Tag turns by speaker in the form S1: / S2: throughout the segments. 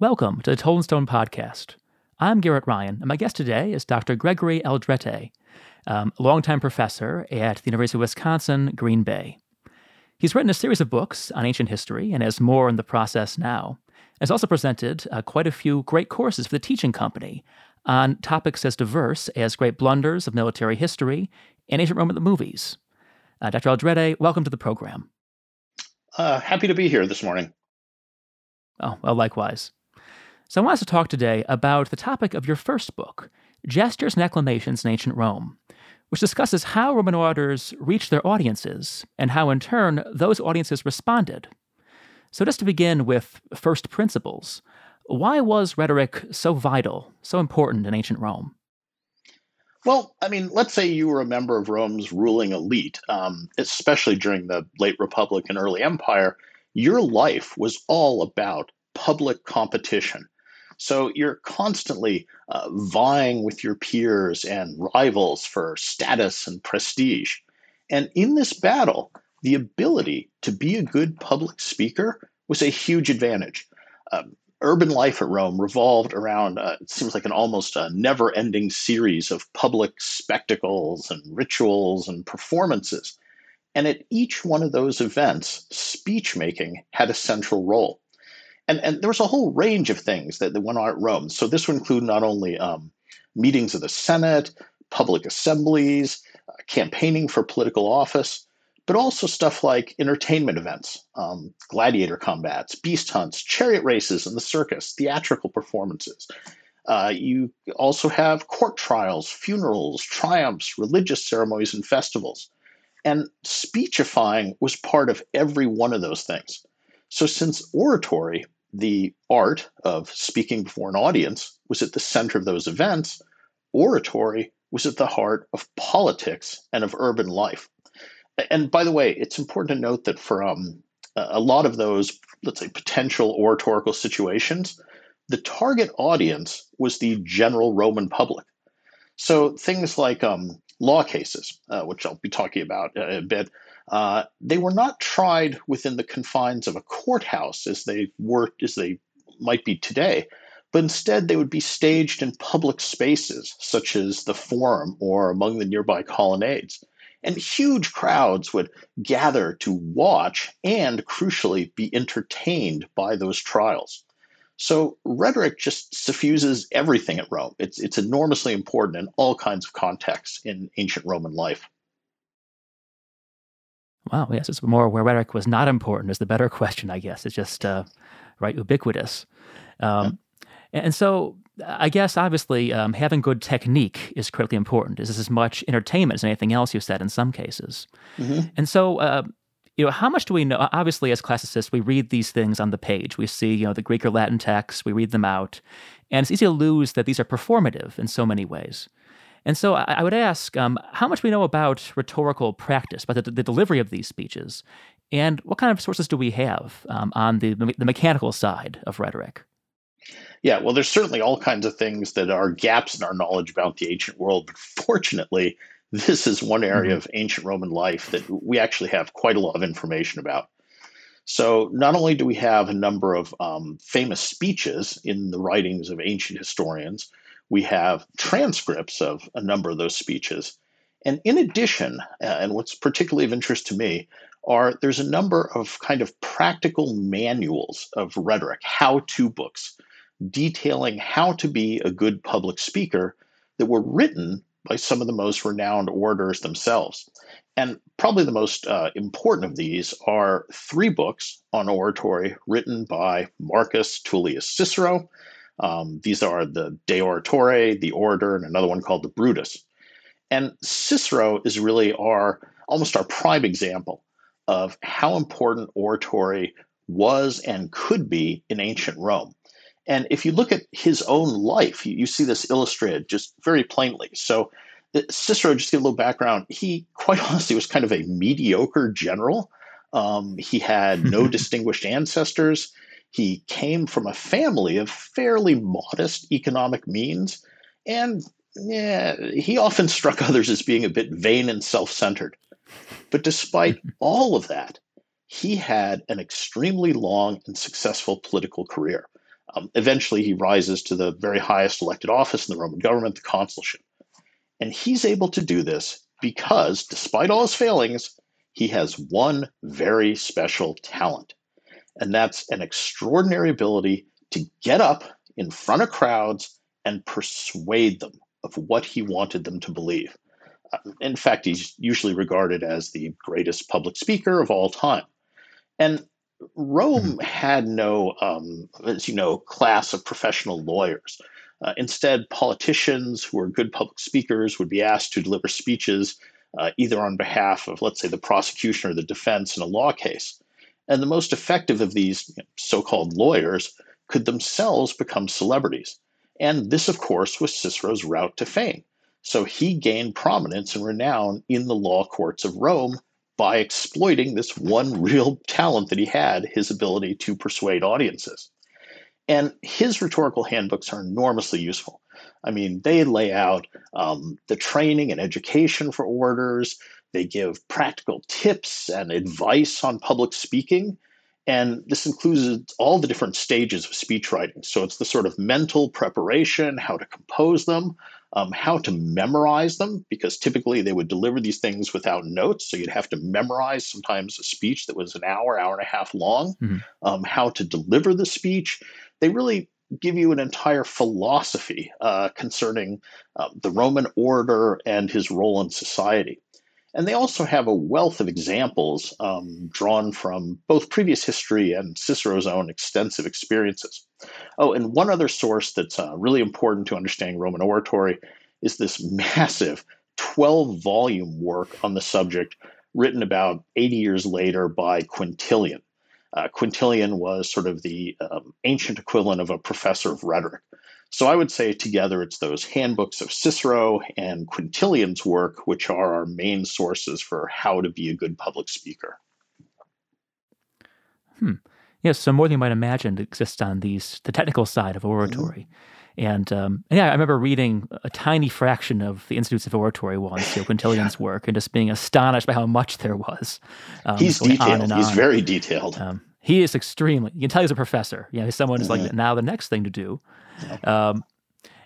S1: Welcome to the Toldinstone podcast. I'm Garrett Ryan, and my guest today is Dr. Gregory Aldrete, um, a longtime professor at the University of Wisconsin, Green Bay. He's written a series of books on ancient history and has more in the process now. Has also presented uh, quite a few great courses for the teaching company on topics as diverse as great blunders of military history and ancient Roman movies. Uh, Dr. Aldrete, welcome to the program.
S2: Uh, happy to be here this morning.
S1: Oh, well, likewise. So I want us to talk today about the topic of your first book, Gestures and Acclamations in Ancient Rome, which discusses how Roman orators reached their audiences and how, in turn, those audiences responded. So, just to begin with first principles, why was rhetoric so vital, so important in ancient Rome?
S2: Well, I mean, let's say you were a member of Rome's ruling elite, um, especially during the late Republic and early Empire. Your life was all about public competition. So you're constantly uh, vying with your peers and rivals for status and prestige. And in this battle, the ability to be a good public speaker was a huge advantage. Um, urban life at Rome revolved around, uh, it seems like an almost uh, never ending series of public spectacles and rituals and performances. And at each one of those events, speech making had a central role. And, and there was a whole range of things that, that went on at Rome. So this would include not only um, meetings of the Senate, public assemblies, uh, campaigning for political office, but also stuff like entertainment events, um, gladiator combats, beast hunts, chariot races in the circus, theatrical performances. Uh, you also have court trials, funerals, triumphs, religious ceremonies, and festivals. And speechifying was part of every one of those things. So, since oratory, the art of speaking before an audience, was at the center of those events, oratory was at the heart of politics and of urban life and by the way, it's important to note that for um, a lot of those, let's say, potential oratorical situations, the target audience was the general Roman public. So things like um, law cases, uh, which I'll be talking about a bit, uh, they were not tried within the confines of a courthouse as they were as they might be today, but instead they would be staged in public spaces such as the Forum or among the nearby colonnades and huge crowds would gather to watch and, crucially, be entertained by those trials. So rhetoric just suffuses everything at Rome. It's, it's enormously important in all kinds of contexts in ancient Roman life.
S1: Wow, yes, it's more where rhetoric was not important is the better question, I guess. It's just uh, right ubiquitous. Um, yeah. And so I guess obviously um, having good technique is critically important. Is this is as much entertainment as anything else you said in some cases. Mm-hmm. And so, uh, you know, how much do we know? Obviously, as classicists, we read these things on the page. We see, you know, the Greek or Latin texts, we read them out. And it's easy to lose that these are performative in so many ways. And so I, I would ask um, how much we know about rhetorical practice, about the, the, delivery of these speeches, and what kind of sources do we have um, on the, the mechanical side of rhetoric?
S2: Yeah, well, there's certainly all kinds of things that are gaps in our knowledge about the ancient world. But fortunately, this is one area mm-hmm. of ancient Roman life that we actually have quite a lot of information about. So, not only do we have a number of um, famous speeches in the writings of ancient historians, we have transcripts of a number of those speeches. And in addition, uh, and what's particularly of interest to me, are there's a number of kind of practical manuals of rhetoric, how to books detailing how to be a good public speaker that were written by some of the most renowned orators themselves. And probably the most uh, important of these are three books on oratory written by Marcus Tullius Cicero. Um, these are the De Oratore, the Orator, and another one called the Brutus. And Cicero is really our almost our prime example of how important oratory was and could be in ancient Rome. And if you look at his own life, you, you see this illustrated just very plainly. So, uh, Cicero, just to give a little background, he quite honestly was kind of a mediocre general. Um, he had no distinguished ancestors. He came from a family of fairly modest economic means. And yeah, he often struck others as being a bit vain and self centered. But despite all of that, he had an extremely long and successful political career. Um, eventually, he rises to the very highest elected office in the Roman government, the consulship. And he's able to do this because, despite all his failings, he has one very special talent. And that's an extraordinary ability to get up in front of crowds and persuade them of what he wanted them to believe. Uh, in fact, he's usually regarded as the greatest public speaker of all time. And Rome mm-hmm. had no, um, as you know, class of professional lawyers. Uh, instead, politicians who were good public speakers would be asked to deliver speeches uh, either on behalf of, let's say, the prosecution or the defense in a law case. And the most effective of these so called lawyers could themselves become celebrities. And this, of course, was Cicero's route to fame. So he gained prominence and renown in the law courts of Rome by exploiting this one real talent that he had his ability to persuade audiences. And his rhetorical handbooks are enormously useful. I mean, they lay out um, the training and education for orators, they give practical tips and advice on public speaking. And this includes all the different stages of speech writing. So it's the sort of mental preparation, how to compose them, um, how to memorize them, because typically they would deliver these things without notes. So you'd have to memorize sometimes a speech that was an hour, hour and a half long, mm-hmm. um, how to deliver the speech. They really give you an entire philosophy uh, concerning uh, the Roman orator and his role in society. And they also have a wealth of examples um, drawn from both previous history and Cicero's own extensive experiences. Oh, and one other source that's uh, really important to understanding Roman oratory is this massive 12 volume work on the subject written about 80 years later by Quintilian. Uh, Quintilian was sort of the um, ancient equivalent of a professor of rhetoric. So I would say together it's those handbooks of Cicero and Quintilian's work, which are our main sources for how to be a good public speaker.
S1: Hmm. Yes, so more than you might imagine exists on these the technical side of oratory. Mm-hmm. And, um, yeah, I remember reading a tiny fraction of the Institutes of Oratory once, you know, Quintilian's yeah. work, and just being astonished by how much there was.
S2: Um, He's detailed. He's very detailed. Um,
S1: he is extremely. You can tell he's a professor. You know, he's someone who's mm-hmm. like now the next thing to do. Um,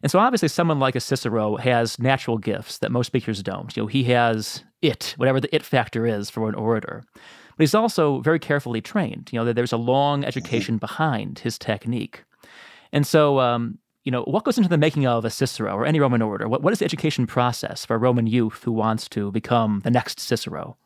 S1: and so obviously someone like a Cicero has natural gifts that most speakers don't. You know, he has it, whatever the it factor is for an orator. But he's also very carefully trained. You know, there's a long education mm-hmm. behind his technique. And so, um, you know, what goes into the making of a Cicero or any Roman orator? What, what is the education process for a Roman youth who wants to become the next Cicero?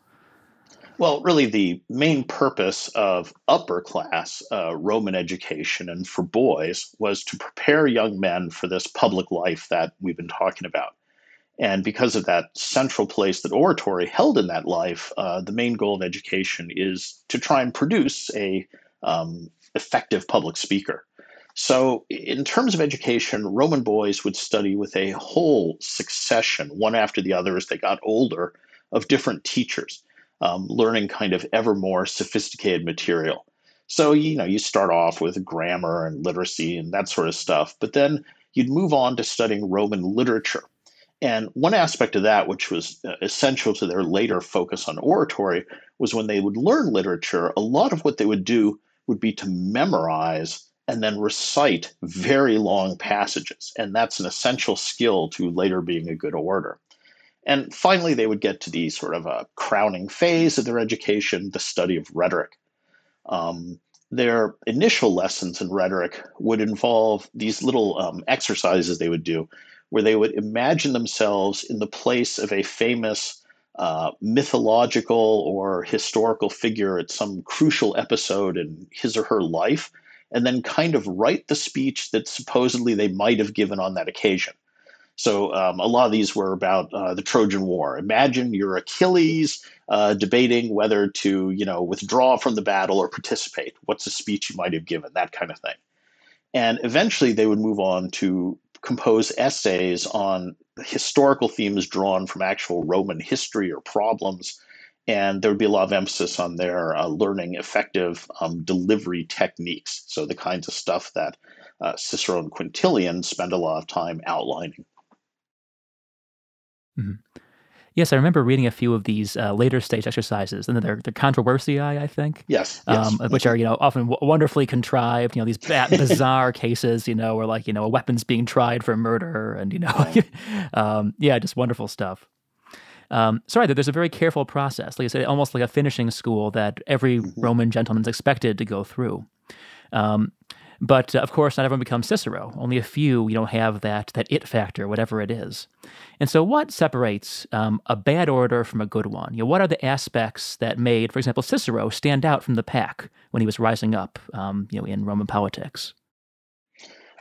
S2: Well, really, the main purpose of upper class uh, Roman education and for boys was to prepare young men for this public life that we've been talking about. And because of that central place that oratory held in that life, uh, the main goal of education is to try and produce a um, effective public speaker. So, in terms of education, Roman boys would study with a whole succession, one after the other as they got older, of different teachers um, learning kind of ever more sophisticated material. So, you know, you start off with grammar and literacy and that sort of stuff, but then you'd move on to studying Roman literature. And one aspect of that, which was uh, essential to their later focus on oratory, was when they would learn literature, a lot of what they would do would be to memorize and then recite very long passages. And that's an essential skill to later being a good orator. And finally, they would get to the sort of a crowning phase of their education, the study of rhetoric. Um, their initial lessons in rhetoric would involve these little um, exercises they would do where they would imagine themselves in the place of a famous uh, mythological or historical figure at some crucial episode in his or her life, and then kind of write the speech that supposedly they might have given on that occasion. So um, a lot of these were about uh, the Trojan War. Imagine you're Achilles uh, debating whether to, you know, withdraw from the battle or participate. What's a speech you might have given? That kind of thing. And eventually, they would move on to compose essays on historical themes drawn from actual Roman history or problems. And there would be a lot of emphasis on their uh, learning effective um, delivery techniques. So, the kinds of stuff that uh, Cicero and Quintilian spend a lot of time outlining.
S1: Mm-hmm. Yes, I remember reading a few of these uh, later stage exercises, and they're, they're controversiae, I think.
S2: Yes, yes.
S1: Um, which are you know often w- wonderfully contrived. You know these ba- bizarre cases, you know, where like you know a weapon's being tried for murder, and you know, um, yeah, just wonderful stuff. Um, sorry, there's a very careful process, like I said, almost like a finishing school that every mm-hmm. Roman gentleman's expected to go through. Um, but uh, of course, not everyone becomes Cicero. Only a few, you know, have that that it factor, whatever it is. And so, what separates um, a bad orator from a good one? You know, what are the aspects that made, for example, Cicero stand out from the pack when he was rising up, um, you know, in Roman politics?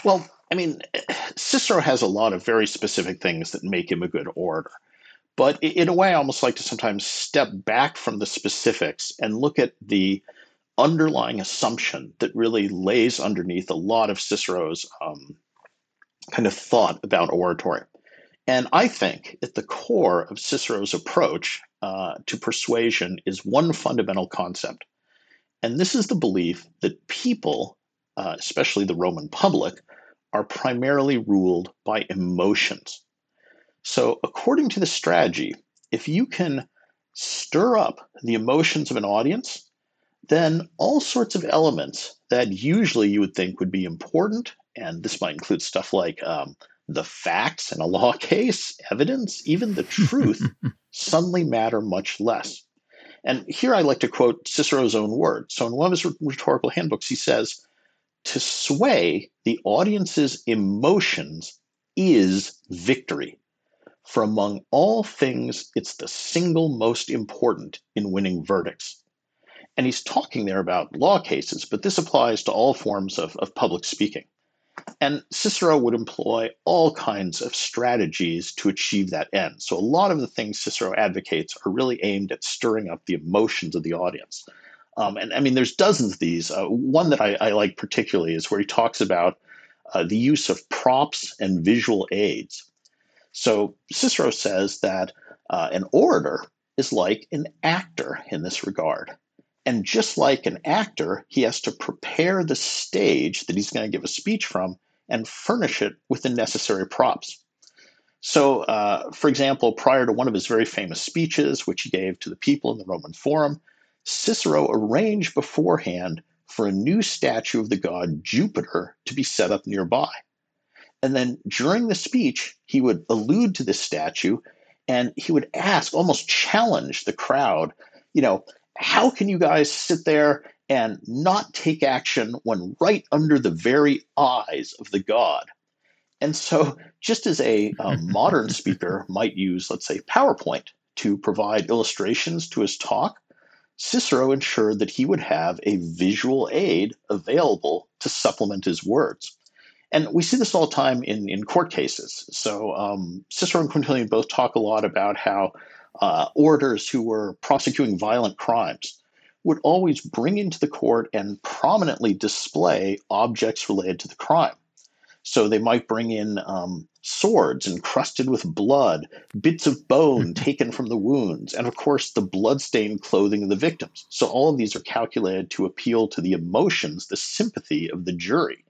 S2: Well, I mean, Cicero has a lot of very specific things that make him a good orator. But in a way, I almost like to sometimes step back from the specifics and look at the underlying assumption that really lays underneath a lot of Cicero's um, kind of thought about oratory. And I think at the core of Cicero's approach uh, to persuasion is one fundamental concept. And this is the belief that people, uh, especially the Roman public, are primarily ruled by emotions. So, according to the strategy, if you can stir up the emotions of an audience, then all sorts of elements that usually you would think would be important, and this might include stuff like um, the facts in a law case, evidence, even the truth, suddenly matter much less. And here I like to quote Cicero's own words. So in one of his rhetorical handbooks, he says, To sway the audience's emotions is victory. For among all things, it's the single most important in winning verdicts. And he's talking there about law cases, but this applies to all forms of, of public speaking. And Cicero would employ all kinds of strategies to achieve that end. So, a lot of the things Cicero advocates are really aimed at stirring up the emotions of the audience. Um, and I mean, there's dozens of these. Uh, one that I, I, like particularly is where he talks about uh, the use of props and visual aids. So, Cicero says that uh, an orator is like an actor in this regard. And just like an actor, he has to prepare the stage that he's going to give a speech from and furnish it with the necessary props. So, uh, for example, prior to one of his very famous speeches, which he gave to the people in the Roman Forum, Cicero arranged beforehand for a new statue of the god Jupiter to be set up nearby. And then during the speech, he would allude to this statue and he would ask, almost challenge the crowd, you know, how can you guys sit there and not take action when right under the very eyes of the god? And so, just as a, a modern speaker might use, let's say, PowerPoint to provide illustrations to his talk, Cicero ensured that he would have a visual aid available to supplement his words. And we see this all the time in, in court cases. So um, Cicero and Quintilian both talk a lot about how uh, orators who were prosecuting violent crimes would always bring into the court and prominently display objects related to the crime. So they might bring in um, swords encrusted with blood, bits of bone taken from the wounds, and of course the bloodstained clothing of the victims. So all of these are calculated to appeal to the emotions, the sympathy of the jury.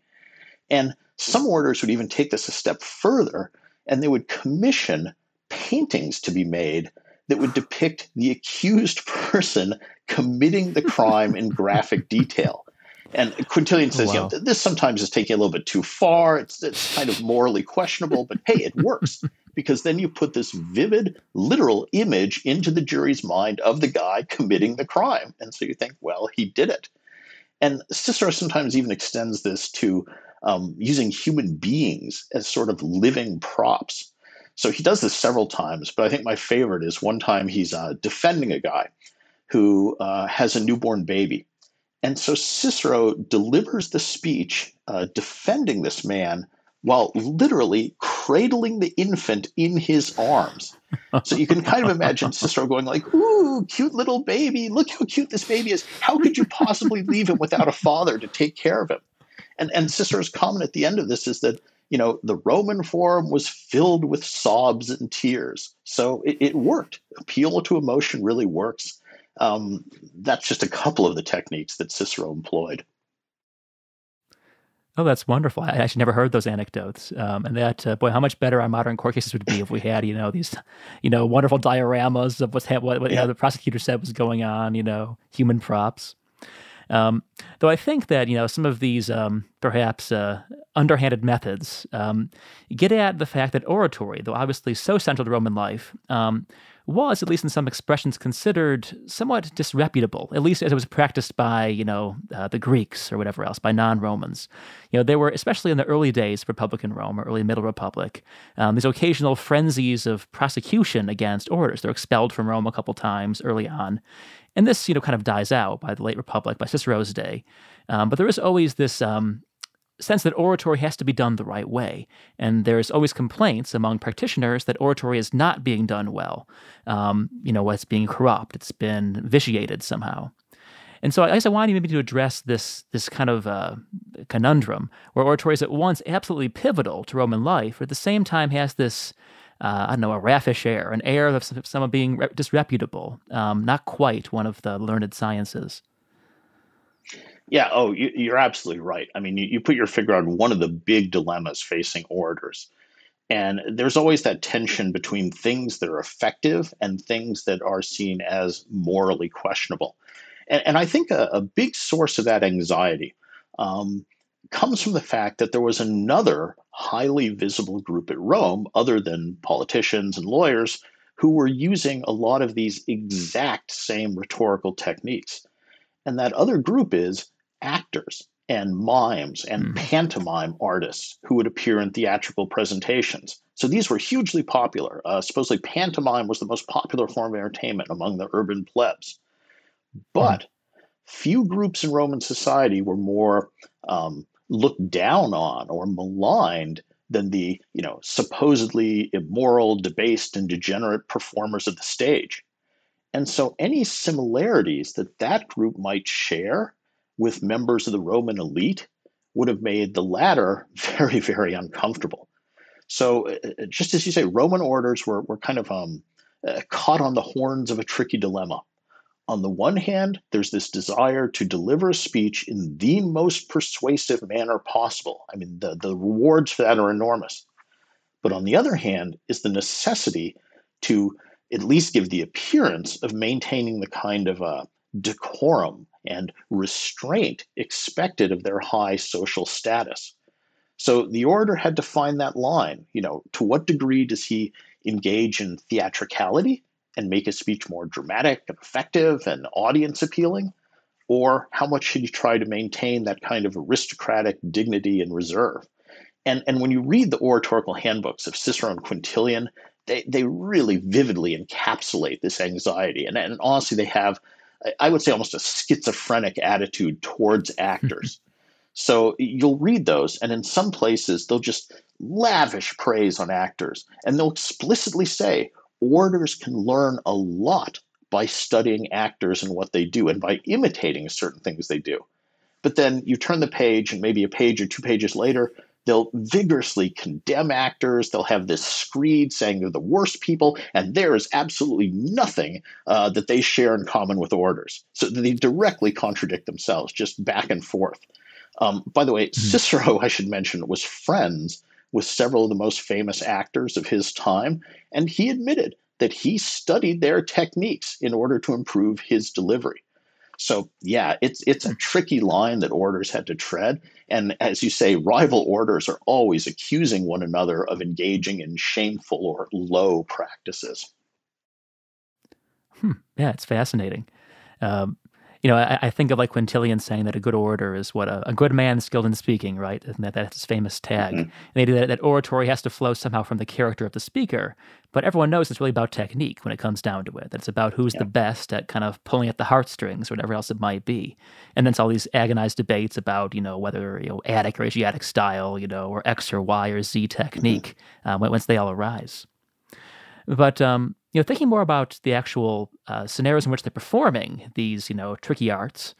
S2: And some orators would even take this a step further and they would commission paintings to be made that would depict the accused person committing the crime in graphic detail. And Quintilian says, wow. you know, this sometimes is taking a little bit too far. It's, it's kind of morally questionable, but hey, it works because then you put this vivid, literal image into the jury's mind of the guy committing the crime. And so you think, well, he did it. And Cicero sometimes even extends this to um, using human beings as sort of living props. So he does this several times, but I think my favorite is one time he's uh, defending a guy who uh, has a newborn baby. And so Cicero delivers the speech uh, defending this man while literally cradling the infant in his arms. So you can kind of imagine Cicero going like, "Ooh, cute little baby! Look how cute this baby is! How could you possibly leave him without a father to take care of him?" And and Cicero's comment at the end of this is that you know, the Roman Forum was filled with sobs and tears. So it, it worked. Appeal to emotion really works. Um, that's just a couple of the techniques that Cicero employed.
S1: Oh, that's wonderful. I actually never heard those anecdotes. Um, and that, uh, boy, how much better our modern court cases would be if we had, you know, these, you know, wonderful dioramas of what's ha- what, what yeah. you know, the prosecutor said was going on, you know, human props. Um, though I think that you know some of these um, perhaps uh, underhanded methods um, get at the fact that oratory, though obviously so central to Roman life, um, was, at least in some expressions, considered somewhat disreputable, at least as it was practiced by, you know, uh, the Greeks or whatever else, by non-Romans. You know, there were, especially in the early days of Republican Rome or early Middle Republic, um, these occasional frenzies of prosecution against orators. They're expelled from Rome a couple times early on. And this, you know, kind of dies out by the late Republic, by Cicero's day. Um, but there is always this um, sense that oratory has to be done the right way. And there's always complaints among practitioners that oratory is not being done well. Um, you know, it's being corrupt, it's been vitiated somehow. And so I guess I wanted maybe to address this this kind of uh, conundrum where oratory is at once absolutely pivotal to Roman life, but at the same time has this uh, I don't know, a raffish air, an air of someone being disreputable, um, not quite one of the learned sciences.
S2: Yeah, oh, you, are absolutely right. I mean, you, you put your finger on one of the big dilemmas facing orators. And there's always that tension between things that are effective and things that are seen as morally questionable. And, and I think a, a, big source of that anxiety um, comes from the fact that there was another highly visible group at Rome, other than politicians and lawyers, who were using a lot of these exact same rhetorical techniques. And that other group is actors and mimes and mm. pantomime artists who would appear in theatrical presentations. So these were hugely popular. Uh, supposedly, pantomime was the most popular form of entertainment among the urban plebs. But mm. few groups in Roman society were more um, looked down on or maligned than the you know supposedly immoral, debased, and degenerate performers of the stage. And so any similarities that that group might share with members of the Roman elite would have made the latter very, very uncomfortable. So, uh, uh, just as you say, Roman orders were, were kind of um, uh, caught on the horns of a tricky dilemma on the one hand, there's this desire to deliver a speech in the most persuasive manner possible. I mean, the, the rewards for that are enormous. But on the other hand, is the necessity to at least give the appearance of maintaining the kind of uh, decorum and restraint expected of their high social status. So the orator had to find that line. You know, to what degree does he engage in theatricality and make his speech more dramatic and effective and audience appealing? Or how much should he try to maintain that kind of aristocratic dignity and reserve? And, and when you read the oratorical handbooks of Cicero and Quintilian, they, they really vividly encapsulate this anxiety. And, and honestly, they have, I would say, almost a schizophrenic attitude towards actors. So you'll read those, and in some places, they'll just lavish praise on actors. And they'll explicitly say, orators can learn a lot by studying actors and what they do and by imitating certain things they do. But then you turn the page, and maybe a page or two pages later, they'll vigorously condemn actors. They'll have this screed saying they're the worst people, and there is absolutely nothing uh, that they share in common with orators. So they directly contradict themselves, just back and forth. Um, by the way, mm-hmm. Cicero, I should mention, was friends with several of the most famous actors of his time, and he admitted that he studied their techniques in order to improve his delivery. So yeah, it's it's a tricky line that orders had to tread. And as you say, rival orders are always accusing one another of engaging in shameful or low practices.
S1: Hmm. Yeah, it's fascinating. Um, you know, I, I, think of like Quintilian saying that a good orator is what a, a good man skilled in speaking, right? And that that's his famous tag. Mm-hmm. And they do that, that oratory has to flow somehow from the character of the speaker. But everyone knows it's really about technique when it comes down to it. That it's about who's yeah. the best at kind of pulling at the heartstrings, or whatever else it might be. And then it's all these agonized debates about, you know, whether, you know, Attic or Asiatic style, you know, or X or Y or Z technique, mm-hmm. uh, once they all arise. But um, you know, thinking more about the actual uh, scenarios in which they're performing these, you know, tricky arts.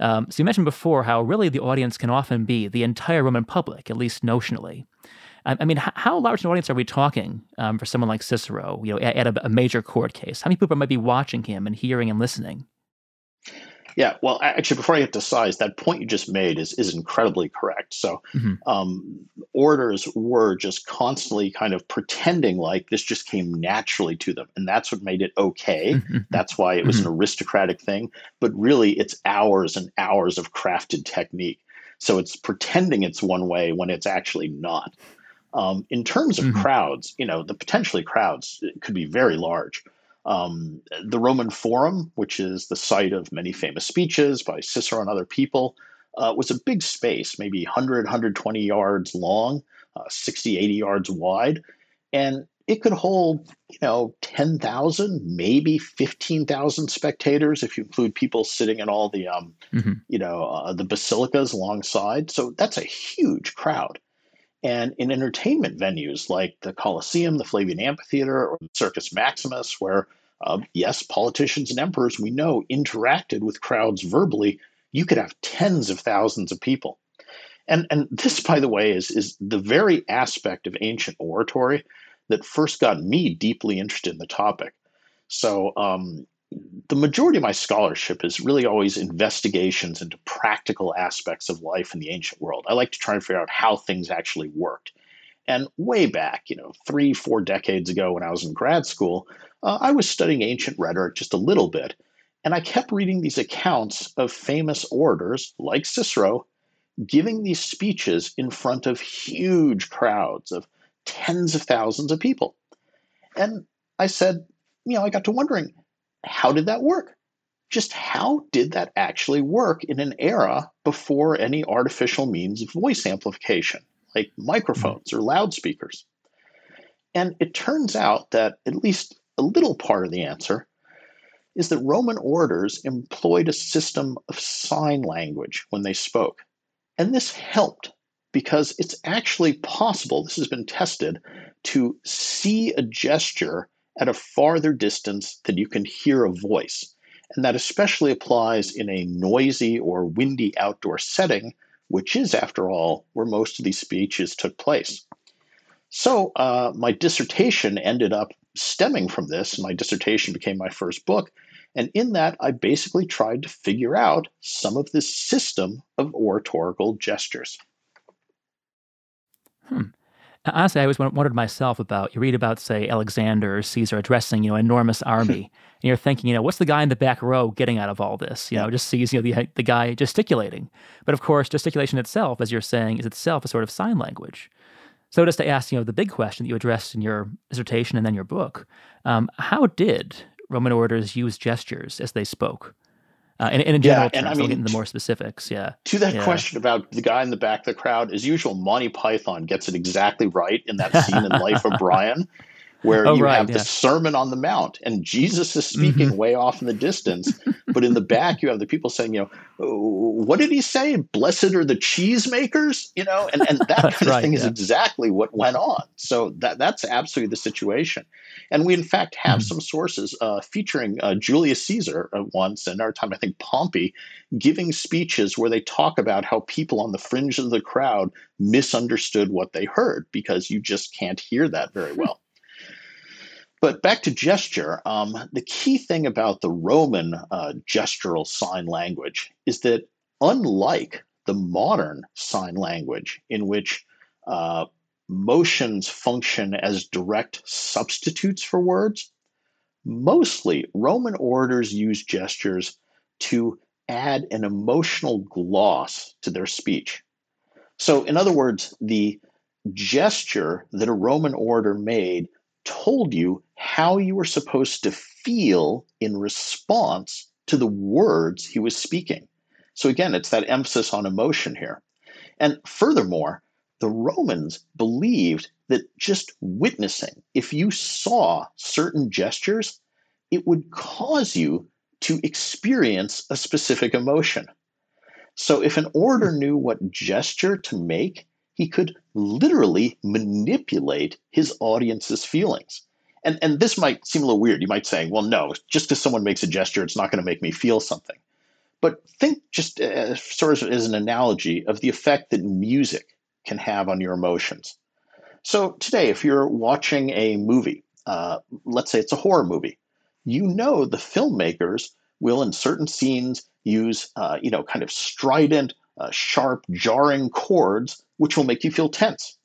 S1: Um, so you mentioned before how really the audience can often be the entire Roman public, at least notionally. I, I mean, h- how large an audience are we talking um, for someone like Cicero? You know, at, at a, a, major court case, how many people might be watching him and hearing and listening?
S2: Yeah, well, actually, before I get to size, that point you just made is is incredibly correct. So, mm-hmm. um, orders were just constantly kind of pretending like this just came naturally to them, and that's what made it okay. Mm-hmm. That's why it was mm-hmm. an aristocratic thing. But really, it's hours and hours of crafted technique. So it's pretending it's one way when it's actually not. Um, in terms of mm-hmm. crowds, you know, the potentially crowds could be very large. Um, the Roman Forum, which is the site of many famous speeches by Cicero and other people, uh, was a big space, maybe 100, 120 yards long, uh, 60, 80 yards wide. And it could hold, you know, 10,000, maybe 15,000 spectators if you include people sitting in all the, um, mm-hmm. you know, uh, the basilicas alongside. So that's a huge crowd. And in entertainment venues like the Colosseum, the Flavian Amphitheater, or Circus Maximus, where, uh, yes, politicians and emperors we know interacted with crowds verbally, you could have tens of thousands of people. And, and this, by the way, is, is the very aspect of ancient oratory that first got me deeply interested in the topic. So, um, the majority of my scholarship is really always investigations into practical aspects of life in the ancient world. I like to try and figure out how things actually worked. And way back, you know, three, four decades ago when I was in grad school, uh, I was studying ancient rhetoric just a little bit. And I kept reading these accounts of famous orators like Cicero giving these speeches in front of huge crowds of tens of thousands of people. And I said, you know, I got to wondering, how did that work? Just how did that actually work in an era before any artificial means of voice amplification, like microphones or loudspeakers? And it turns out that at least a little part of the answer is that Roman orators employed a system of sign language when they spoke. And this helped because it's actually possible, this has been tested, to see a gesture at a farther distance than you can hear a voice. And that especially applies in a noisy or windy outdoor setting, which is, after all, where most of these speeches took place. So uh, my dissertation ended up stemming from this. My dissertation became my first book. And in that, I basically tried to figure out some of this system of oratorical gestures.
S1: Hmm honestly, I always wondered myself about you read about, say, Alexander or Caesar addressing, you know, enormous army, and you're thinking, you know, what's the guy in the back row getting out of all this? You know, just sees, you know, the, the guy gesticulating. But of course, gesticulation itself, as you're saying, is itself a sort of sign language. So just to ask, you know, the big question that you addressed in your dissertation and then your book, um, how did Roman orators use gestures as they spoke? Uh, and, and in general yeah, and terms, I mean, will get into more specifics. Yeah.
S2: To that
S1: yeah.
S2: question about the guy in the back of the crowd, as usual, Monty Python gets it exactly right in that scene in Life of Brian where oh, you right, have yeah. the Sermon on the Mount, and Jesus is speaking mm-hmm. way off in the distance, but in the back you have the people saying, you know, what did he say? Blessed are the cheesemakers, you know, and, and that kind of right, thing yeah. is exactly what went on. So that that's absolutely the situation, and we in fact have mm-hmm. some sources uh, featuring uh, Julius Caesar uh, once, and our time I think Pompey, giving speeches where they talk about how people on the fringe of the crowd misunderstood what they heard because you just can't hear that very well. But back to gesture, um, the key thing about the Roman uh, gestural sign language is that unlike the modern sign language, in which uh, motions function as direct substitutes for words, mostly Roman orators use gestures to add an emotional gloss to their speech. So, in other words, the gesture that a Roman orator made told you how you were supposed to feel in response to the words he was speaking. So again, it's that emphasis on emotion here. And furthermore, the Romans believed that just witnessing, if you saw certain gestures, it would cause you to experience a specific emotion. So if an orator knew what gesture to make, he could literally manipulate his audience's feelings. And, and this might seem a little weird. You might say, well, no, just because someone makes a gesture, it's not going to make me feel something. But think just uh, sort of as an analogy of the effect that music can have on your emotions. So today, if you're watching a movie, uh, let's say it's a horror movie, you know the filmmakers will, in certain scenes, use, uh, you know, kind of strident, uh, sharp, jarring chords, which will make you feel tense.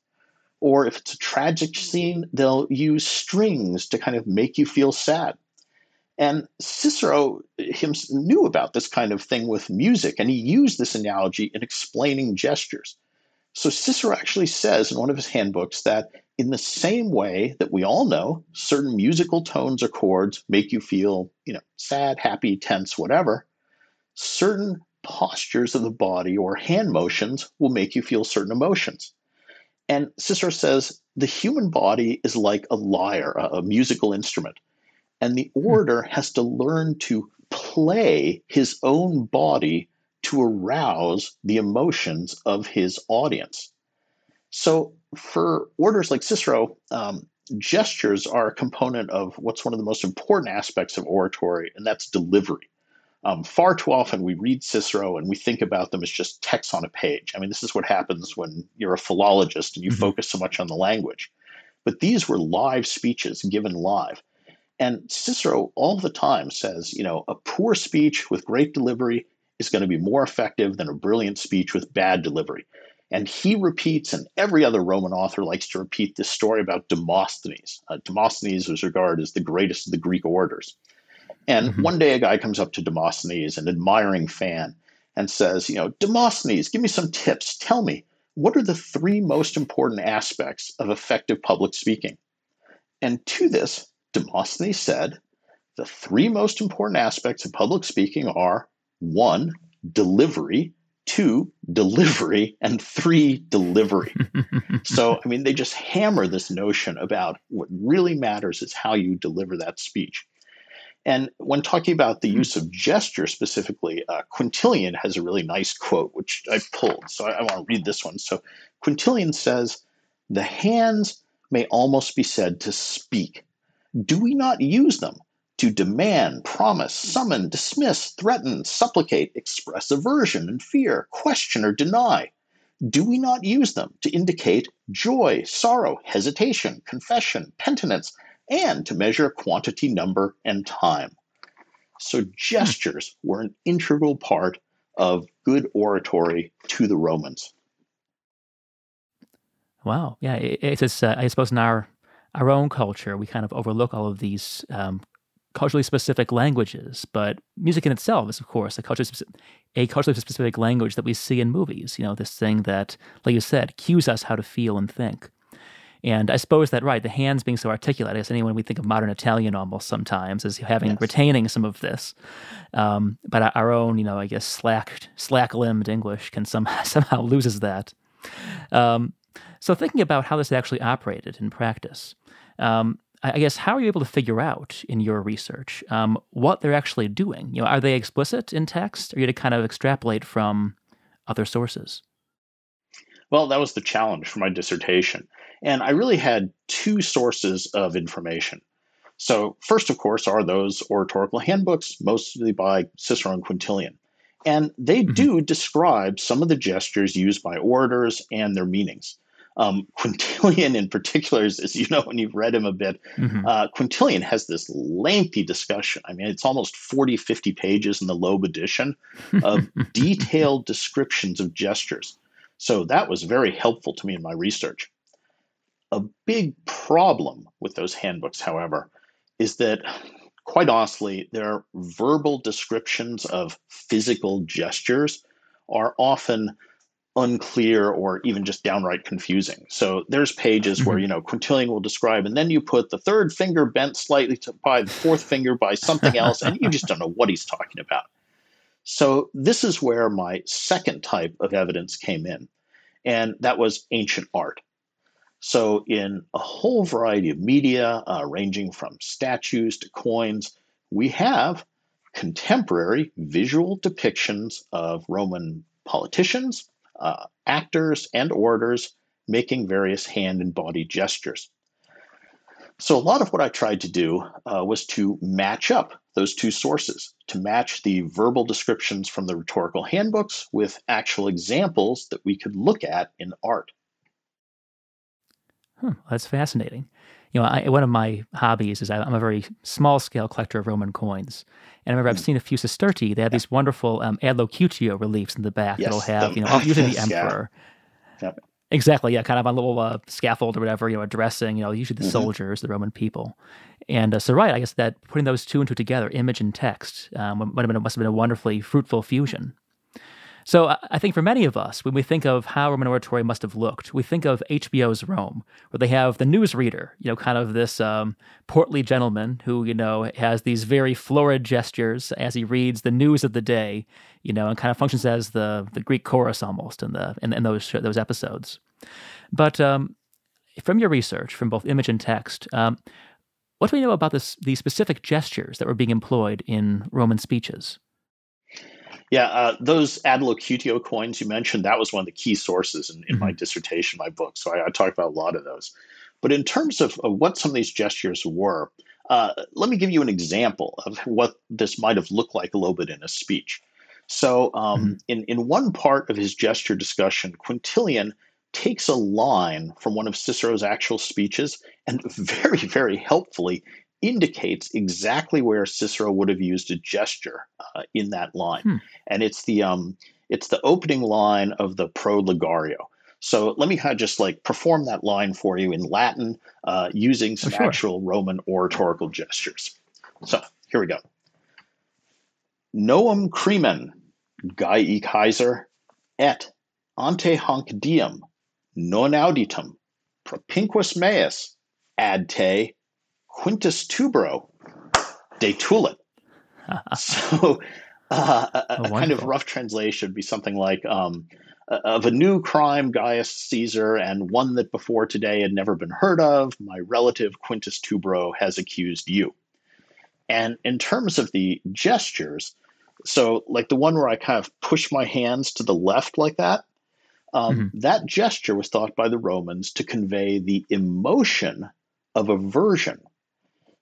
S2: Or if it's a tragic scene, they'll use strings to kind of make you feel sad. And Cicero knew about this kind of thing with music, and he used this analogy in explaining gestures. So Cicero actually says in one of his handbooks that in the same way that we all know certain musical tones or chords make you feel, you know, sad, happy, tense, whatever, certain postures of the body or hand motions will make you feel certain emotions. And Cicero says the human body is like a lyre, a, musical instrument. And the hmm. orator has to learn to play his own body to arouse the emotions of his audience. So, for orators like Cicero, um, gestures are a component of what's one of the most important aspects of oratory, and that's delivery. Um, far too often we read Cicero and we think about them as just text on a page. I mean, this is what happens when you're a philologist and you mm-hmm. focus so much on the language. But these were live speeches given live. And Cicero all the time says, you know, a poor speech with great delivery is going to be more effective than a brilliant speech with bad delivery. And he repeats, and every other Roman author likes to repeat this story about Demosthenes. Uh, Demosthenes was regarded as the greatest of the Greek orators. And mm-hmm. one day a guy comes up to Demosthenes, an admiring fan, and says, You know, Demosthenes, give me some tips. Tell me, what are the three most important aspects of effective public speaking? And to this, Demosthenes said, The three most important aspects of public speaking are one, delivery, two, delivery, and three, delivery. so, I mean, they just hammer this notion about what really matters is how you deliver that speech. And when talking about the hmm. use of gesture specifically, uh, Quintilian has a really nice quote, which I pulled. So I, I want to read this one. So Quintilian says, The hands may almost be said to speak. Do we not use them to demand, promise, summon, dismiss, threaten, supplicate, express aversion and fear, question, or deny? Do we not use them to indicate joy, sorrow, hesitation, confession, penitence, and to measure quantity, number, and time. So gestures were an integral part of good oratory to the Romans.
S1: Wow. Yeah. It's just, uh, I suppose in our our own culture, we kind of overlook all of these um, culturally specific languages, but music in itself is, of course, a culturally, specific, a culturally specific language that we see in movies. You know, this thing that, like you said, cues us how to feel and think. And I suppose that right, the hands being so articulate, I guess anyone we think of modern Italian almost sometimes as having yes. retaining some of this. Um, but our own, you know, I guess slack slack limbed English can some, somehow loses that. Um, so thinking about how this actually operated in practice, um, I guess how are you able to figure out in your research um, what they're actually doing? You know, are they explicit in text, or are you to kind of extrapolate from other sources?
S2: Well, that was the challenge for my dissertation. And I really had two sources of information. So, first, of course, are those oratorical handbooks, mostly by Cicero and Quintilian. And they mm-hmm. do describe some of the gestures used by orators and their meanings. Um, Quintilian, in particular, is, as you know when you've read him a bit, mm-hmm. uh, Quintilian has this lengthy discussion. I mean, it's almost 40, 50 pages in the Loeb edition of detailed descriptions of gestures. So that was very helpful to me in my research. A big problem with those handbooks, however, is that quite honestly, their verbal descriptions of physical gestures are often unclear or even just downright confusing. So there's pages mm-hmm. where you know Quintilian will describe, and then you put the third finger bent slightly to, by the fourth finger by something else, and you just don't know what he's talking about. So, this is where my second type of evidence came in, and that was ancient art. So, in a whole variety of media, uh, ranging from statues to coins, we have contemporary visual depictions of Roman politicians, uh, actors, and orators making various hand and body gestures. So, a lot of what I tried to do uh, was to match up those two sources, to match the verbal descriptions from the rhetorical handbooks with actual examples that we could look at in art.
S1: Huh, that's fascinating. you know, I, one of my hobbies is I, am a very small scale collector of Roman coins. And I remember I've hmm. seen a few Sestertii. They have these wonderful um, adlocutio reliefs in the back yes, that'll have, the, you know, usually the emperor. Yeah. Exactly, yeah, kind of on a little uh, scaffold or whatever, you know, addressing, you know, usually the mm-hmm. soldiers, the Roman people. And uh, so, right, I guess that putting those two and two together, image and text, um, might have been, must have been a wonderfully fruitful fusion. So I think for many of us, when we think of how Roman oratory must have looked, we think of HBO's Rome, where they have the newsreader, you know, kind of this um, portly gentleman who, you know, has these very florid gestures as he reads the news of the day, you know, and kind of functions as the the Greek chorus almost in the in, in those those episodes. But um, from your research, from both image and text, um, what do we know about this, these specific gestures that were being employed in Roman speeches?
S2: Yeah, uh, those adlocutio coins you mentioned, that was one of the key sources in, in mm-hmm. my dissertation, my book. So I, I talked about a lot of those. But in terms of, of what some of these gestures were, uh, let me give you an example of what this might have looked like a little bit in a speech. So, um, mm-hmm. in, in one part of his gesture discussion, Quintilian takes a line from one of Cicero's actual speeches and very, very helpfully indicates exactly where Cicero would have used a gesture uh, in that line, hmm. and it's the um, it's the opening line of the Pro Ligario. So let me kind of just like perform that line for you in Latin uh, using some oh, sure. actual Roman oratorical gestures. So here we go. Noam crimen, Gai Caesar, et ante hanc diem, non auditum, propinquus meus, ad te Quintus Tubero detulit. so, uh, a, a oh, kind of rough translation would be something like um, of a new crime, Gaius Caesar, and one that before today had never been heard of, my relative Quintus Tubero has accused you. And in terms of the gestures, so like the one where I kind of push my hands to the left like that, um, mm-hmm. that gesture was thought by the Romans to convey the emotion of aversion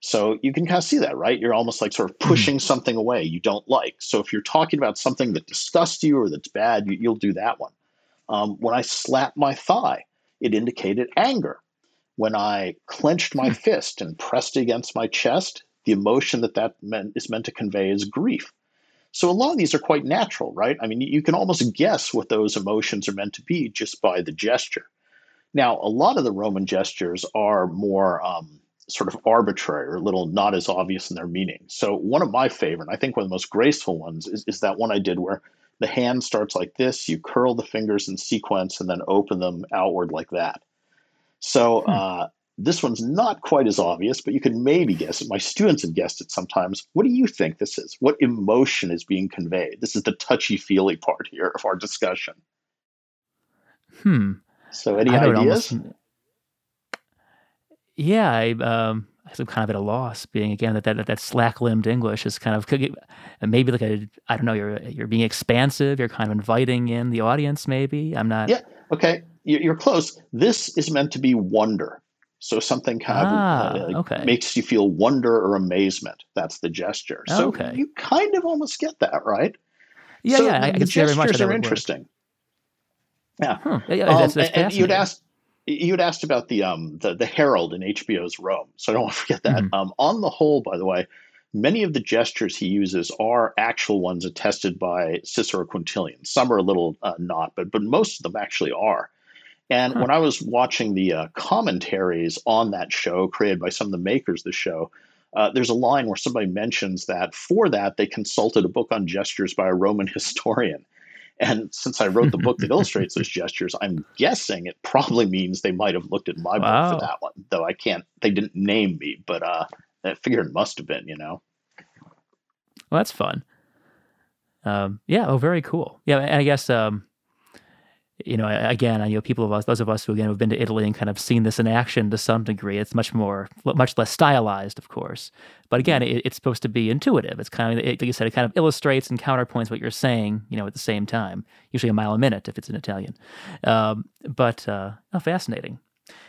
S2: so you can kind of see that, right? You're almost like sort of mm-hmm. pushing mm-hmm. something away you don't like. So if you're talking about something that disgusts you or that's bad, you, will do that one. Um, when I slapped my thigh, it indicated anger. When I clenched my hmm. fist and pressed it against my chest, the emotion that that meant, is meant to convey is grief. So a lot of these are quite natural, right? I mean, you can almost guess what those emotions are meant to be just by the gesture. Now, a lot of the Roman gestures are more um, sort of arbitrary or a little not as obvious in their meaning. So one of my favorite, I think one of the most graceful ones, is, is that one I did where the hand starts like this, you curl the fingers in sequence and then open them outward like that. So hmm. uh, this one's not quite as obvious, but you can maybe guess it. My students have guessed it sometimes. What do you think this is? What emotion is being conveyed? This is the touchy feely part here of our discussion.
S1: Hmm.
S2: So any ideas? Almost,
S1: yeah, I, um, I'm kind of at a loss. Being again that that, that slack limbed English is kind of maybe like a I don't know. You're you're being expansive. You're kind of inviting in the audience. Maybe I'm not.
S2: Yeah. Okay. You're close. This is meant to be wonder. So something kind ah, of uh, okay. makes you feel wonder or amazement. That's the gesture. So okay. you kind of almost get that, right?
S1: Yeah,
S2: so
S1: yeah. I,
S2: the gestures are interesting. Work.
S1: Yeah. Huh. yeah that's, that's
S2: um, and, and you'd ask you had asked about the um the, the Herald in HBO's Rome, so I don't want to forget that. Mm-hmm. Um, on the whole, by the way, many of the gestures he uses are actual ones attested by Cicero Quintilian. Some are a little uh, not, but but most of them actually are. And huh. when I was watching the uh, commentaries on that show created by some of the makers of the show, uh, there's a line where somebody mentions that for that they consulted a book on gestures by a Roman historian. And since I wrote the book that illustrates those gestures, I'm guessing it probably means they might have looked at my wow. book for that one. Though I can't, they didn't name me, but uh, I figure it must have been, you know.
S1: Well, that's fun. Um, yeah. Oh, very cool. Yeah, and I guess um, you know, again, you know, people of us, those of us who again have been to Italy and kind of seen this in action to some degree, it's much more, much less stylized, of course. But again, it, it's supposed to be intuitive. It's kind of, it, like you said, it kind of illustrates and counterpoints what you're saying, you know, at the same time. Usually a mile a minute if it's in Italian. Um, but uh, oh, fascinating.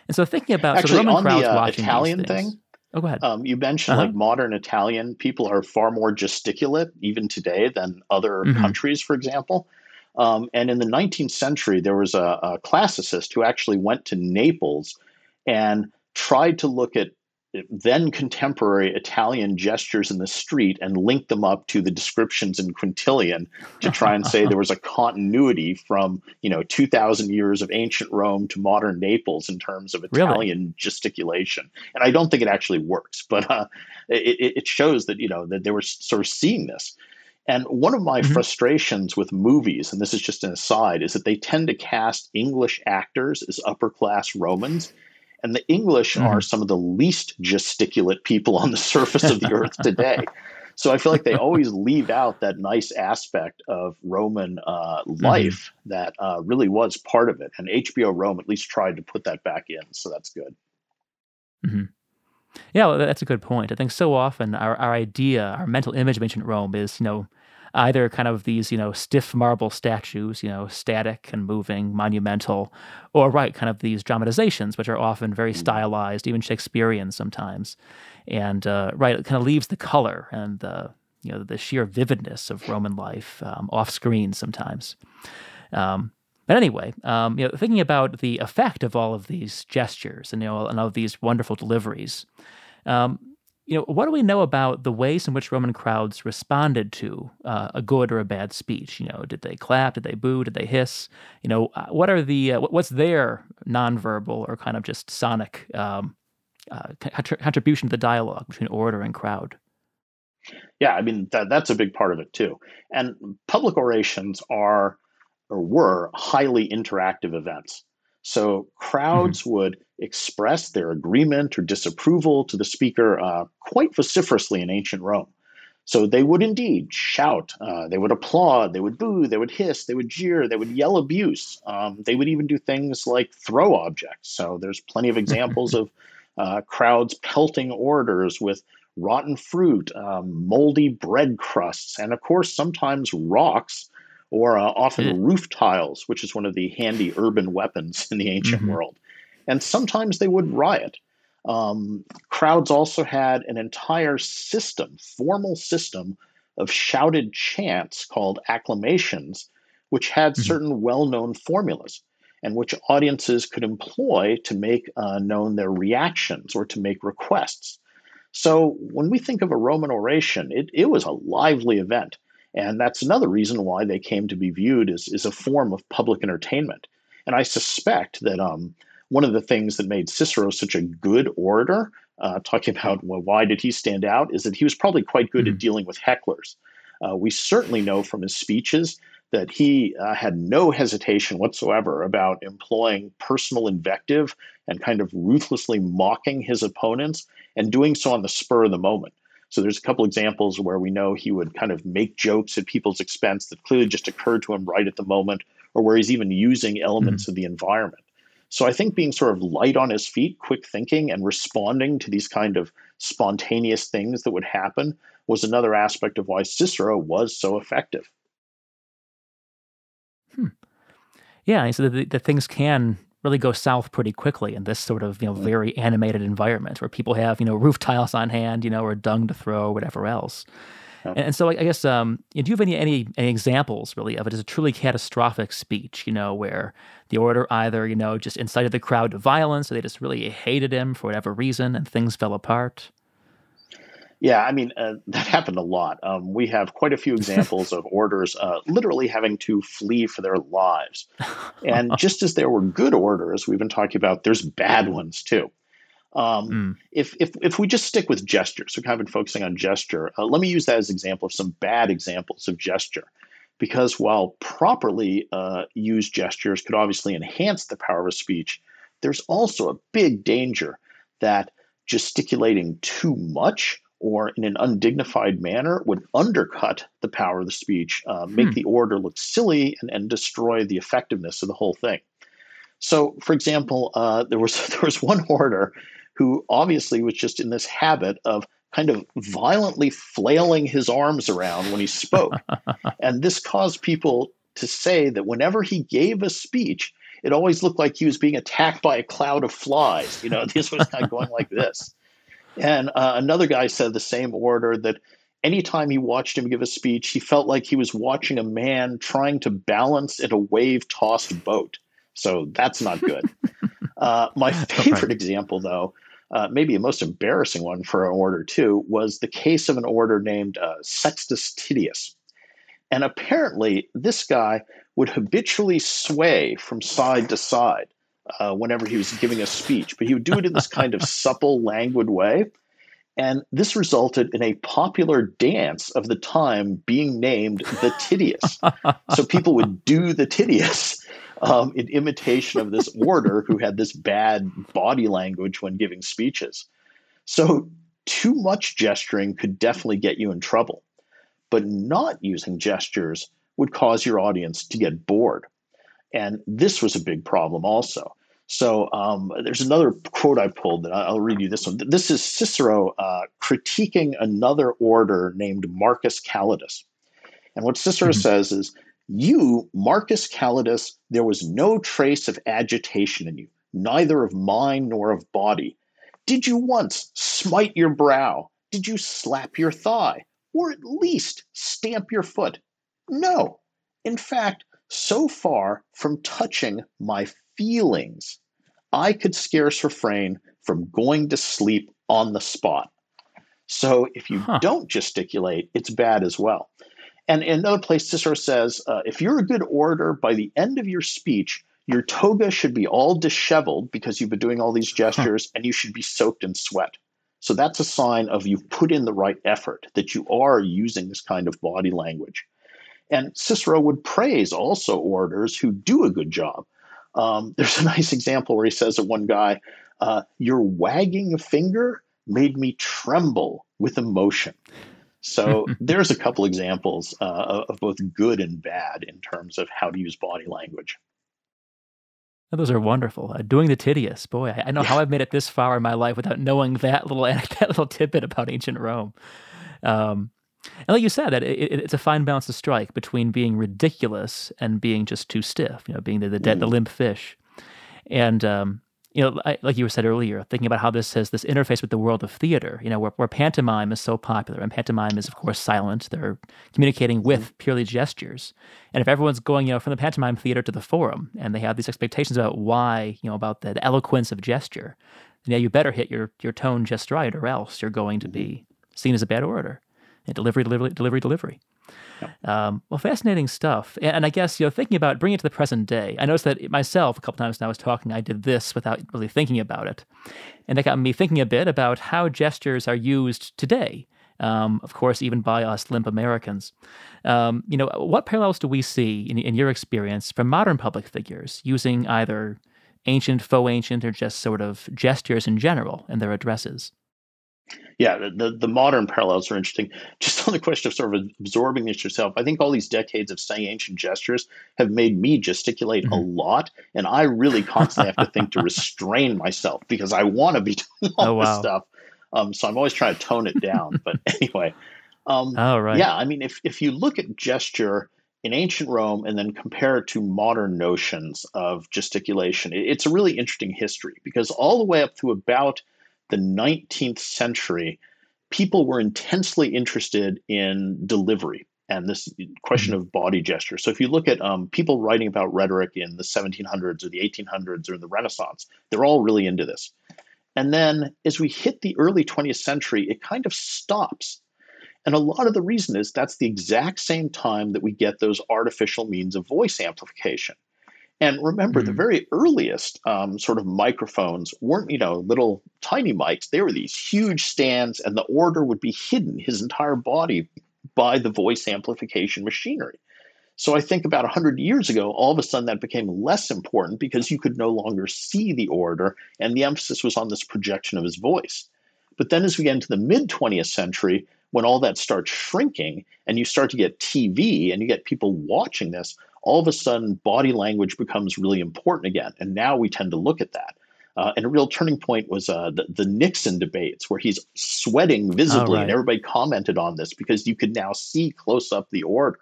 S1: And so thinking about
S2: actually
S1: so
S2: Roman
S1: on
S2: the uh, Italian thing.
S1: Oh, go ahead.
S2: Um, you mentioned uh-huh. like modern Italian people are far more gesticulate even today than other mm-hmm. countries, for example. Um, and in the 19th century, there was a, a, classicist who actually went to Naples and tried to look at then contemporary Italian gestures in the street and link them up to the descriptions in Quintilian to try and say there was a continuity from you know 2,000 years of ancient Rome to modern Naples in terms of Italian really? gesticulation. And I don't think it actually works, but uh, it, it shows that you know that they were sort of seeing this. And one of my mm-hmm. frustrations with movies, and this is just an aside, is that they tend to cast English actors as upper class Romans and the English mm. are some of the least gesticulate people on the surface of the earth today. So I feel like they always leave out that nice aspect of Roman uh, mm-hmm. life mm-hmm. that uh, really was part of it. And HBO Rome at least tried to put that back in. So that's good.
S1: Mm-hmm. Yeah, well, that's a good point. I think so often our, our idea, our mental image of ancient Rome is, you know, either kind of these, you know, stiff marble statues, you know, static and moving, monumental, or right, kind of these dramatizations, which are often very mm-hmm. stylized, even Shakespearean sometimes. And uh, right, it kind of leaves the color and the, you know, the sheer vividness of Roman life um, off screen sometimes. Um, but anyway, um, you know, thinking about the effect of all of these gestures and you know, and all of these wonderful deliveries, um, you know, what do we know about the ways in which Roman crowds responded to uh, a good or a bad speech? You know, did they clap? Did they boo? Did they hiss? You know, uh, what are the uh, what's their nonverbal or kind of just sonic um, uh, contribution to the dialogue between orator and crowd?
S2: Yeah, I mean that, that's a big part of it too. And public orations are or were highly interactive events. So crowds mm-hmm. would express their agreement or disapproval to the speaker uh, quite vociferously in ancient Rome. So they would indeed shout, uh, they would applaud, they would boo, they would hiss, they would jeer, they would yell abuse. Um, they would even do things like throw objects. So there's plenty of examples of uh, crowds pelting orators with rotten fruit, um, moldy bread crusts, and of course, sometimes rocks or uh, often mm. roof tiles, which is one of the handy urban weapons in the ancient mm-hmm. world. And sometimes they would riot. Um, crowds also had an entire system, formal system of shouted chants called acclamations, which had mm-hmm. certain well known formulas and which audiences could employ to make uh, known their reactions or to make requests. So when we think of a Roman oration, it, it was a lively event. And that's another reason why they came to be viewed as, as a form of public entertainment. And I suspect that um, one of the things that made Cicero such a good orator, uh, talking about well, why did he stand out, is that he was probably quite good mm-hmm. at dealing with hecklers. Uh, we certainly know from his speeches that he uh, had no hesitation whatsoever about employing personal invective and kind of ruthlessly mocking his opponents and doing so on the spur of the moment. So there's a couple examples where we know he would kind of make jokes at people's expense that clearly just occurred to him right at the moment, or where he's even using elements mm-hmm. of the environment. So I think being sort of light on his feet, quick thinking, and responding to these kind of spontaneous things that would happen was another aspect of why Cicero was so effective.
S1: Hmm. Yeah, so the, the things can really go south pretty quickly in this sort of you know mm. very animated environment where people have you know roof tiles on hand, you know, or dung to throw, or whatever else. And, and, so I, I guess um, do you have any, any any examples really of it as a truly catastrophic speech? You know, where the orator either you know just incited the crowd to violence, or they just really hated him for whatever reason, and things fell apart.
S2: Yeah, I mean, uh, that happened a lot. Um, we have quite a few examples of orders uh, literally having to flee for their lives. And just as there were good orders, we've been talking about, there's bad ones too. Um, mm. if, if, if we just stick with gesture, so kind of been focusing on gesture, uh, let me use that as an example of some bad examples of gesture. Because while properly uh, used gestures could obviously enhance the power of speech, there's also a big danger that gesticulating too much or in an undignified manner would undercut the power of the speech, uh, make hmm. the orator look silly, and, and destroy the effectiveness of the whole thing. So, for example, uh, there was there was one orator who obviously was just in this habit of kind of violently flailing his arms around when he spoke, and this caused people to say that whenever he gave a speech, it always looked like he was being attacked by a cloud of flies. You know, this was kind of going like this. And uh, another guy said the same order that anytime he watched him give a speech, he felt like he was watching a man trying to balance in a wave tossed boat. So that's not good. uh, my favorite right. example, though, uh, maybe a most embarrassing one for an order too, was the case of an orator named uh, Sextus Titius. And apparently, this guy would habitually sway from side to side uh, whenever he was giving a speech, but he would do it in this kind of supple, languid way. And this resulted in a popular dance of the time being named the Titius. so people would do the Titius um, in imitation of this orator who had this bad body language when giving speeches. So too much gesturing could definitely get you in trouble, but not using gestures would cause your audience to get bored. And this was a big problem also. So um, there's another quote I pulled that I'll read you this one. This is Cicero uh, critiquing another orator named Marcus Calidus. And what Cicero mm-hmm. says is, You, Marcus Calidus, there was no trace of agitation in you, neither of mind nor of body. Did you once smite your brow? Did you slap your thigh? Or at least stamp your foot? No. In fact, so far from touching my feelings, I could scarce refrain from going to sleep on the spot. So if you huh. don't gesticulate, it's bad as well. And in another place, Cicero says uh, if you're a good orator, by the end of your speech, your toga should be all disheveled because you've been doing all these gestures huh. and you should be soaked in sweat. So that's a sign of you've put in the right effort, that you are using this kind of body language. And Cicero would praise also orators who do a good job. Um, there's a nice example where he says to one guy, uh, Your wagging finger made me tremble with emotion. So there's a couple examples uh, of both good and bad in terms of how to use body language.
S1: those are wonderful. Uh, doing the Titius, boy, I, I know yeah. how I've made it this far in my life without knowing that little that little tidbit about ancient Rome. Um, and like you said, that it, it, it's a fine balance to strike between being ridiculous and being just too stiff. You know, being the the, dead, the mm. limp fish, and um, you know, I, like you were said earlier, thinking about how this has this interface with the world of theater. You know, where, where pantomime is so popular, and pantomime is of course silent. They're communicating with mm-hmm. purely gestures. And if everyone's going, you know, from the pantomime theater to the forum, and they have these expectations about why, you know, about the, the eloquence of gesture, then yeah, you better hit your your tone just right, or else you're going to be mm-hmm. seen as a bad orator and delivery, delivery, delivery, delivery. Yep. Um, well, fascinating stuff. And I guess, you know, thinking about bringing it to the present day, I noticed that myself, a couple times when I was talking, I did this without really thinking about it. And that got me thinking a bit about how gestures are used today. Um, of course, even by us limp Americans. Um, you know, what parallels do we see in, in your experience from modern public figures using either ancient, faux ancient, or just sort of gestures in general in their addresses?
S2: Yeah, the, the modern parallels are interesting. Just on the question of sort of absorbing this yourself, I think all these decades of saying ancient gestures have made me gesticulate mm-hmm. a lot. And I really constantly have to think to restrain myself because I want to be doing all oh, wow. this stuff. Um, so I'm always trying to tone it down. but anyway, um, oh, right. yeah, I mean, if, if you look at gesture in ancient Rome and then compare it to modern notions of gesticulation, it's a really interesting history because all the way up to about – the 19th century, people were intensely interested in delivery and this question mm-hmm. of body gesture. So if you look at um, people writing about rhetoric in the 1700s or the 1800s or the Renaissance, they're all really into this. And then as we hit the early 20th century, it kind of stops. And a lot of the reason is that's the exact same time that we get those artificial means of voice amplification. And remember, mm-hmm. the very earliest um, sort of microphones weren't, you know, little tiny mics. They were these huge stands, and the orator would be hidden his entire body by the voice amplification machinery. So I think about 100 years ago, all of a sudden that became less important because you could no longer see the orator, and the emphasis was on this projection of his voice. But then as we get into the mid 20th century, when all that starts shrinking and you start to get TV and you get people watching this, all of a sudden body language becomes really important again. And now we tend to look at that. Uh, and a real turning point was uh, the, the, Nixon debates, where he's sweating visibly, right. and everybody commented on this because you could now see close up the orator.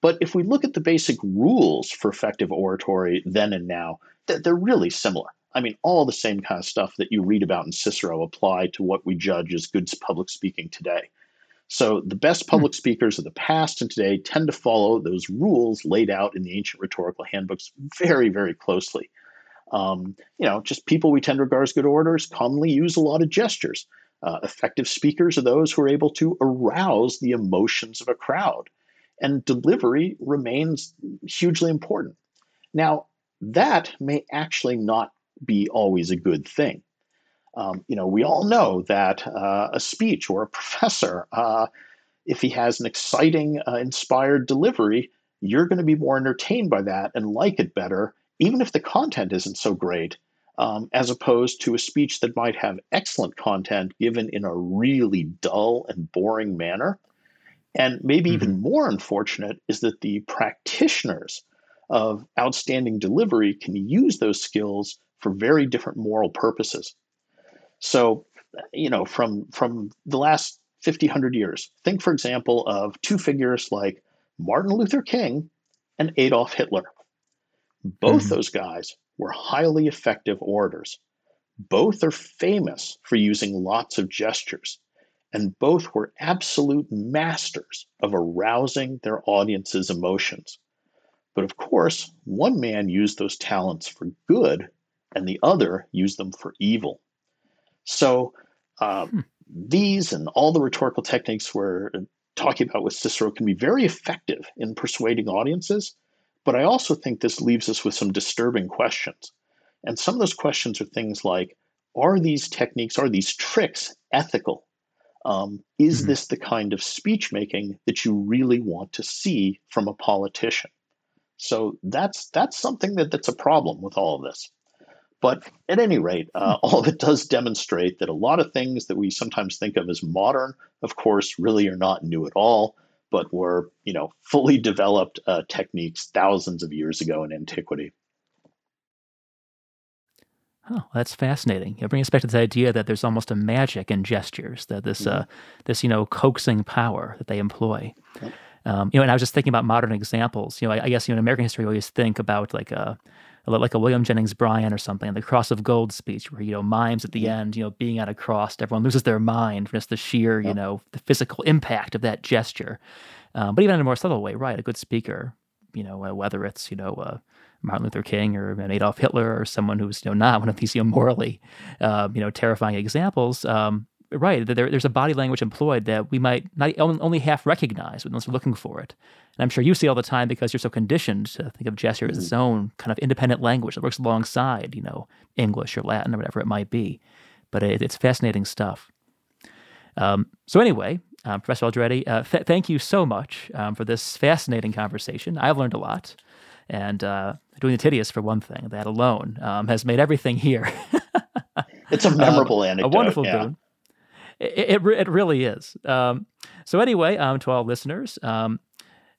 S2: But if we look at the basic rules for effective oratory then and now, they're really similar. I mean, all the same kind of stuff that you read about in Cicero apply to what we judge as good public speaking today. So the best hmm. public speakers of the past and today tend to follow those rules laid out in the ancient rhetorical handbooks very, very closely. Um, you know, just people we tend to regard as good orators commonly use a lot of gestures. Uh, effective speakers are those who are able to arouse the emotions of a crowd, and delivery remains hugely important. Now, that may actually not be always a good thing. Um, you know, we all know that uh, a speech or a professor, uh, if he has an exciting, uh, inspired delivery, you're going to be more entertained by that and like it better, even if the content isn't so great, um, as opposed to a speech that might have excellent content given in a really dull and boring manner. And maybe mm-hmm. even more unfortunate is that the practitioners of outstanding delivery can use those skills for very different moral purposes. So, you know, from from the last 50, 100 years, think, for example, of two figures like Martin Luther King and Adolf Hitler. Both mm-hmm. those guys were highly effective orators. Both are famous for using lots of gestures, and both were absolute masters of arousing their audience's emotions. But of course, one man used those talents for good, and the other used them for evil. So, uh, hmm. these and all the rhetorical techniques we're talking about with Cicero can be very effective in persuading audiences. But I also think this leaves us with some disturbing questions. And some of those questions are things like Are these techniques, are these tricks ethical? Um, is mm-hmm. this the kind of speech making that you really want to see from a politician? So that's that's something that, that's a problem with all of this. But at any rate, uh, all of it does demonstrate that a lot of things that we sometimes think of as modern, of course, really are not new at all, but were you know fully developed uh, techniques thousands of years ago in antiquity.
S1: Oh, that's fascinating. It brings us back to this idea that there's almost a magic in gestures, that this, mm-hmm. uh, this you know, coaxing power that they employ. Yep. Um, you know, and I was just thinking about modern examples. You know, I, I guess you know in American history, we always think about like a like a William Jennings Bryan or something, the Cross of Gold speech, where you know mimes at the mm-hmm. end, you know, being at a cross, everyone loses their mind from just the sheer, you know, the physical impact of that gesture. Um, but even in a more subtle way, right? A good speaker, you know, uh, whether it's you know uh, Martin Luther King or an Adolf Hitler or someone who's you know not one of these you know morally, uh, you know, terrifying examples. Um, right, there, there's a body language employed that we might not only half recognize unless we're looking for it. And I'm sure you see all the time because you're so conditioned to think of gesture as its mm-hmm. own kind of independent language that works alongside, you know, English or Latin or whatever it might be. But it, it's fascinating stuff. Um, so anyway, um, Professor Aldrete, uh, th- thank you so much um, for this fascinating conversation. I've learned a lot. And uh, doing the Titius, for one thing, that alone um, has made everything here.
S2: it's a memorable anecdote.
S1: A wonderful
S2: yeah.
S1: boon. It, it, it, really is. Um, so anyway, um, to all listeners, um,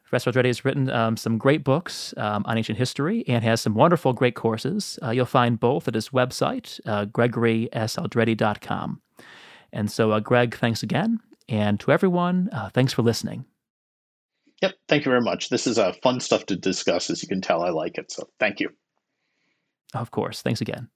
S1: Professor Aldrete has written um, some great books um, on ancient history and has some wonderful, great courses. Uh, you'll find both at his website, uh, gregorysaldrete.com. And so, uh, Greg, thanks again. And to everyone, uh, thanks for listening.
S2: Yep. Thank you very much. This is uh, fun stuff to discuss. As you can tell, I like it. So thank you.
S1: Of course. Thanks again.